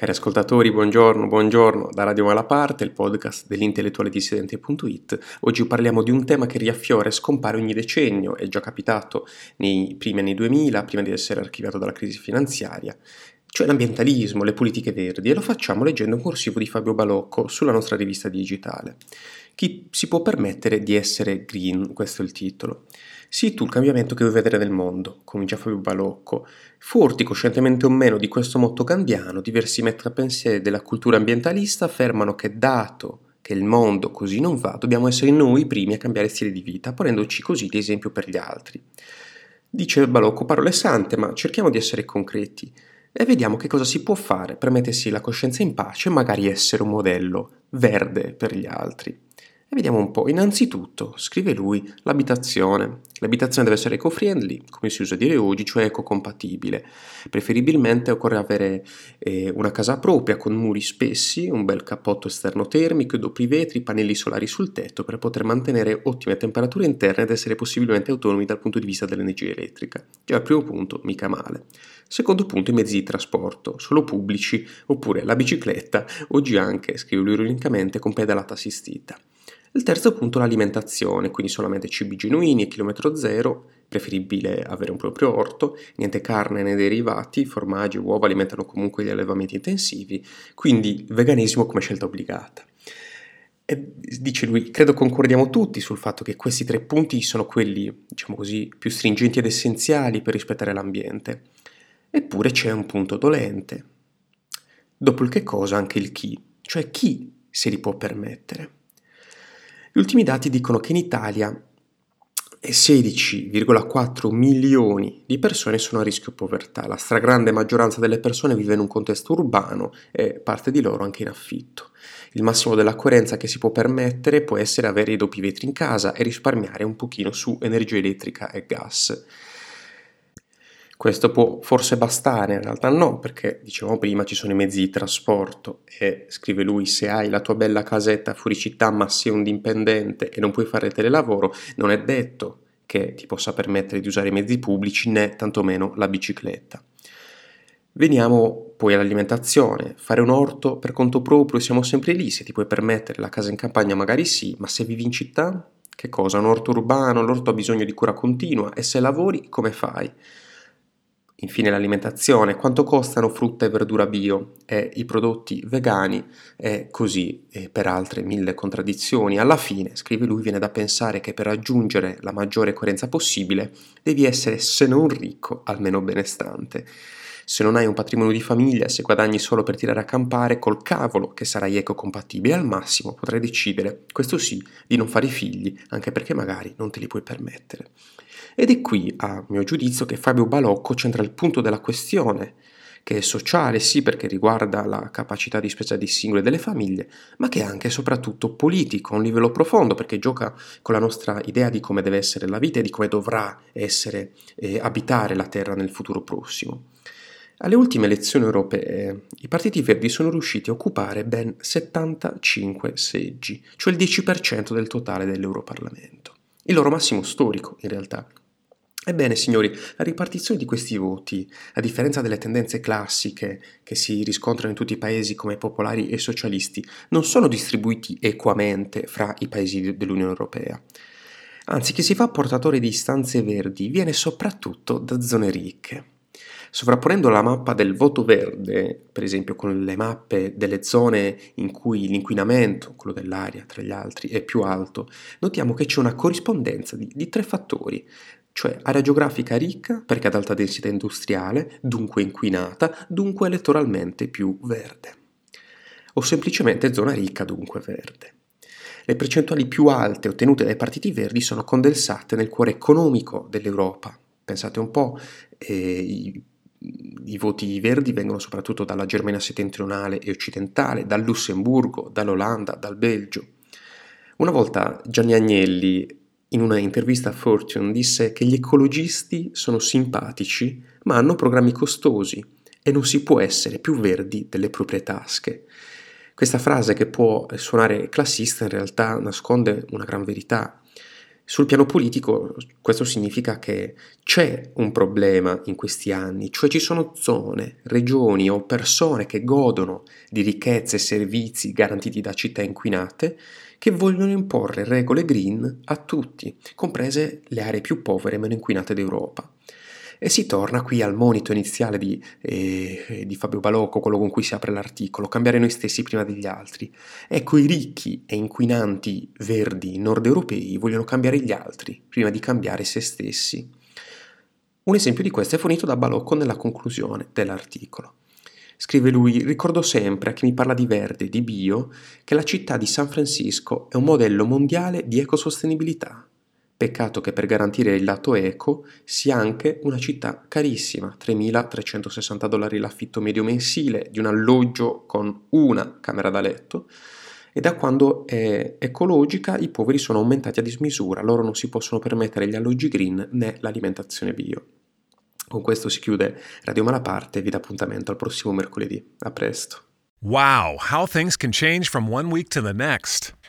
Cari ascoltatori, buongiorno, buongiorno da Radio Malaparte, il podcast dell'intellettuale dissidente.it. Oggi parliamo di un tema che riaffiora e scompare ogni decennio, è già capitato nei primi anni 2000, prima di essere archiviato dalla crisi finanziaria, cioè l'ambientalismo, le politiche verdi, e lo facciamo leggendo un corsivo di Fabio Balocco sulla nostra rivista digitale. Chi si può permettere di essere green? Questo è il titolo. Sii tu il cambiamento che vuoi vedere nel mondo, comincia Fabio Balocco. Furti, coscientemente o meno, di questo motto gandiano, diversi pensieri della cultura ambientalista affermano che dato che il mondo così non va, dobbiamo essere noi i primi a cambiare stile di vita, ponendoci così di esempio per gli altri. Dice Balocco parole sante, ma cerchiamo di essere concreti e vediamo che cosa si può fare per mettersi la coscienza in pace e magari essere un modello verde per gli altri. E vediamo un po'. Innanzitutto, scrive lui, l'abitazione. L'abitazione deve essere eco-friendly, come si usa dire oggi, cioè ecocompatibile. Preferibilmente occorre avere eh, una casa propria con muri spessi, un bel cappotto esterno termico, doppi vetri, pannelli solari sul tetto per poter mantenere ottime temperature interne ed essere possibilmente autonomi dal punto di vista dell'energia elettrica. Già al primo punto, mica male. Secondo punto, i mezzi di trasporto, solo pubblici, oppure la bicicletta, oggi anche, scrive lui ironicamente, con pedalata assistita. Il terzo punto l'alimentazione, quindi solamente cibi genuini e chilometro zero, preferibile avere un proprio orto, niente carne né derivati, formaggi uova alimentano comunque gli allevamenti intensivi, quindi veganesimo come scelta obbligata. E dice lui, credo concordiamo tutti sul fatto che questi tre punti sono quelli, diciamo così, più stringenti ed essenziali per rispettare l'ambiente. Eppure c'è un punto dolente. Dopo il che cosa anche il chi, cioè chi se li può permettere. Gli ultimi dati dicono che in Italia 16,4 milioni di persone sono a rischio povertà. La stragrande maggioranza delle persone vive in un contesto urbano e parte di loro anche in affitto. Il massimo della coerenza che si può permettere può essere avere i doppi vetri in casa e risparmiare un pochino su energia elettrica e gas. Questo può forse bastare, in realtà no, perché dicevamo prima ci sono i mezzi di trasporto e scrive lui se hai la tua bella casetta fuori città ma sei un dipendente e non puoi fare telelavoro, non è detto che ti possa permettere di usare i mezzi pubblici né tantomeno la bicicletta. Veniamo poi all'alimentazione. Fare un orto per conto proprio siamo sempre lì, se ti puoi permettere la casa in campagna magari sì, ma se vivi in città, che cosa? Un orto urbano, l'orto ha bisogno di cura continua e se lavori come fai? Infine l'alimentazione, quanto costano frutta e verdura bio e i prodotti vegani e così e per altre mille contraddizioni. Alla fine, scrive lui, viene da pensare che per raggiungere la maggiore coerenza possibile devi essere se non ricco, almeno benestante. Se non hai un patrimonio di famiglia, se guadagni solo per tirare a campare, col cavolo che sarai ecocompatibile, al massimo potrai decidere, questo sì, di non fare figli, anche perché magari non te li puoi permettere. Ed è qui, a mio giudizio, che Fabio Balocco centra il punto della questione, che è sociale sì perché riguarda la capacità di spesa di singole delle famiglie, ma che è anche e soprattutto politico, a un livello profondo, perché gioca con la nostra idea di come deve essere la vita e di come dovrà essere e eh, abitare la Terra nel futuro prossimo. Alle ultime elezioni europee i partiti verdi sono riusciti a occupare ben 75 seggi, cioè il 10% del totale dell'Europarlamento. Il loro massimo storico, in realtà. Ebbene, signori, la ripartizione di questi voti, a differenza delle tendenze classiche che si riscontrano in tutti i paesi come popolari e socialisti, non sono distribuiti equamente fra i paesi dell'Unione Europea. Anzi, chi si fa portatore di istanze verdi viene soprattutto da zone ricche. Sovrapponendo la mappa del voto verde, per esempio con le mappe delle zone in cui l'inquinamento, quello dell'aria tra gli altri, è più alto, notiamo che c'è una corrispondenza di, di tre fattori cioè area geografica ricca perché ad alta densità industriale, dunque inquinata, dunque elettoralmente più verde. O semplicemente zona ricca, dunque verde. Le percentuali più alte ottenute dai partiti verdi sono condensate nel cuore economico dell'Europa. Pensate un po', eh, i, i voti verdi vengono soprattutto dalla Germania settentrionale e occidentale, dal Lussemburgo, dall'Olanda, dal Belgio. Una volta Gianni Agnelli in una intervista a Fortune disse che gli ecologisti sono simpatici ma hanno programmi costosi e non si può essere più verdi delle proprie tasche. Questa frase che può suonare classista in realtà nasconde una gran verità. Sul piano politico questo significa che c'è un problema in questi anni, cioè ci sono zone, regioni o persone che godono di ricchezze e servizi garantiti da città inquinate che vogliono imporre regole green a tutti, comprese le aree più povere e meno inquinate d'Europa. E si torna qui al monito iniziale di, eh, di, Fabio Balocco, quello con cui si apre l'articolo, cambiare noi stessi prima degli altri. Ecco, i ricchi e inquinanti verdi nord europei vogliono cambiare gli altri prima di cambiare se stessi. Un esempio di questo è fornito da Balocco nella conclusione dell'articolo. Scrive lui, ricordo sempre a chi mi parla di verde, di bio, che la città di San Francisco è un modello mondiale di ecosostenibilità. Peccato che per garantire il lato eco sia anche una città carissima, 3.360 dollari l'affitto medio mensile di un alloggio con una camera da letto, e da quando è ecologica i poveri sono aumentati a dismisura, loro non si possono permettere gli alloggi green né l'alimentazione bio. Con questo si chiude Radio Malaparte e vi dà appuntamento al prossimo mercoledì. A presto. Wow, how things can change from one week to the next.